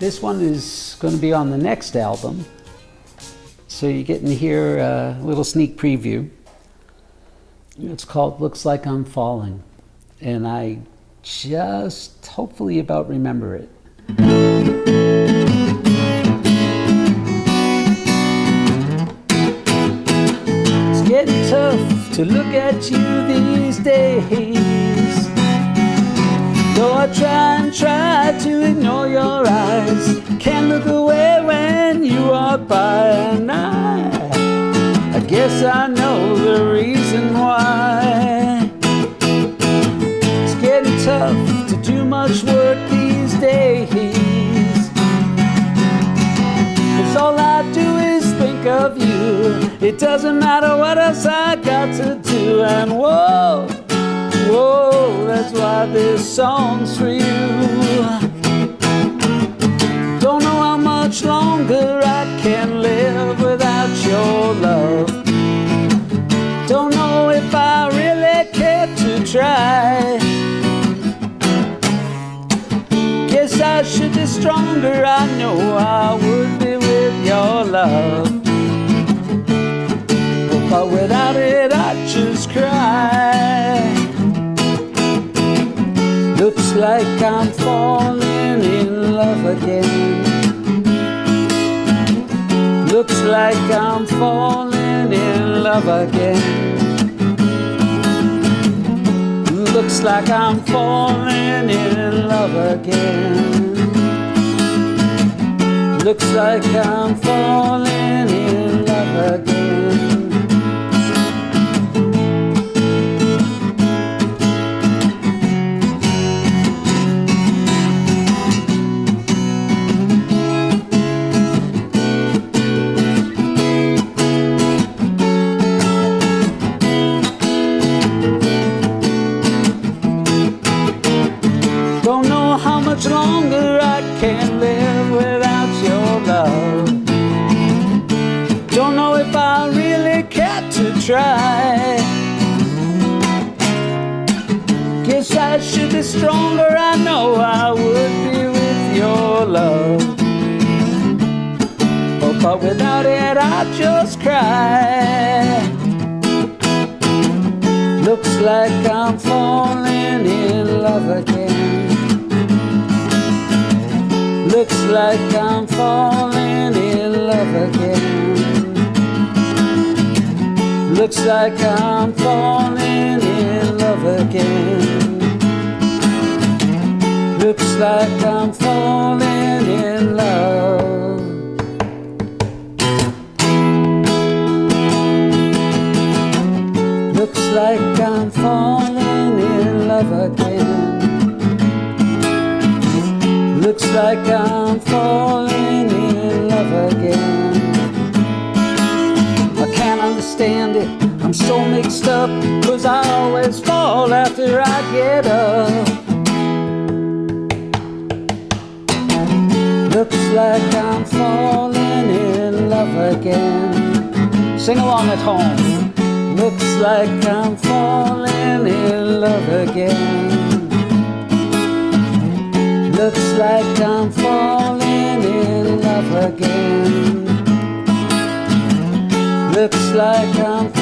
this one is going to be on the next album. So you're getting to hear a little sneak preview. It's called Looks Like I'm Falling. And I just hopefully about remember it. It's getting tough to look at you these days. Though I try and try It doesn't matter what else I got to do, and whoa. Whoa, that's why this song's for you. Don't know how much longer I can live without your love. Don't know if I really care to try. Guess I should be stronger, I know I would be with your love. Cry. Looks like I'm falling in love again. Looks like I'm falling in love again. Looks like I'm falling in love again. Looks like I'm falling in love again. I should be stronger. I know I would be with your love. Oh, but without it, I just cry. Looks like I'm falling in love again. Looks like I'm falling in love again. Looks like I'm falling in love again. Like I'm falling in love. Looks like I'm falling in love again. Looks like I'm falling in love again. I can't understand it, I'm so mixed up, cause I always fall after I get up. Sing along at home. Looks like I'm falling in love again. Looks like I'm falling in love again. Looks like I'm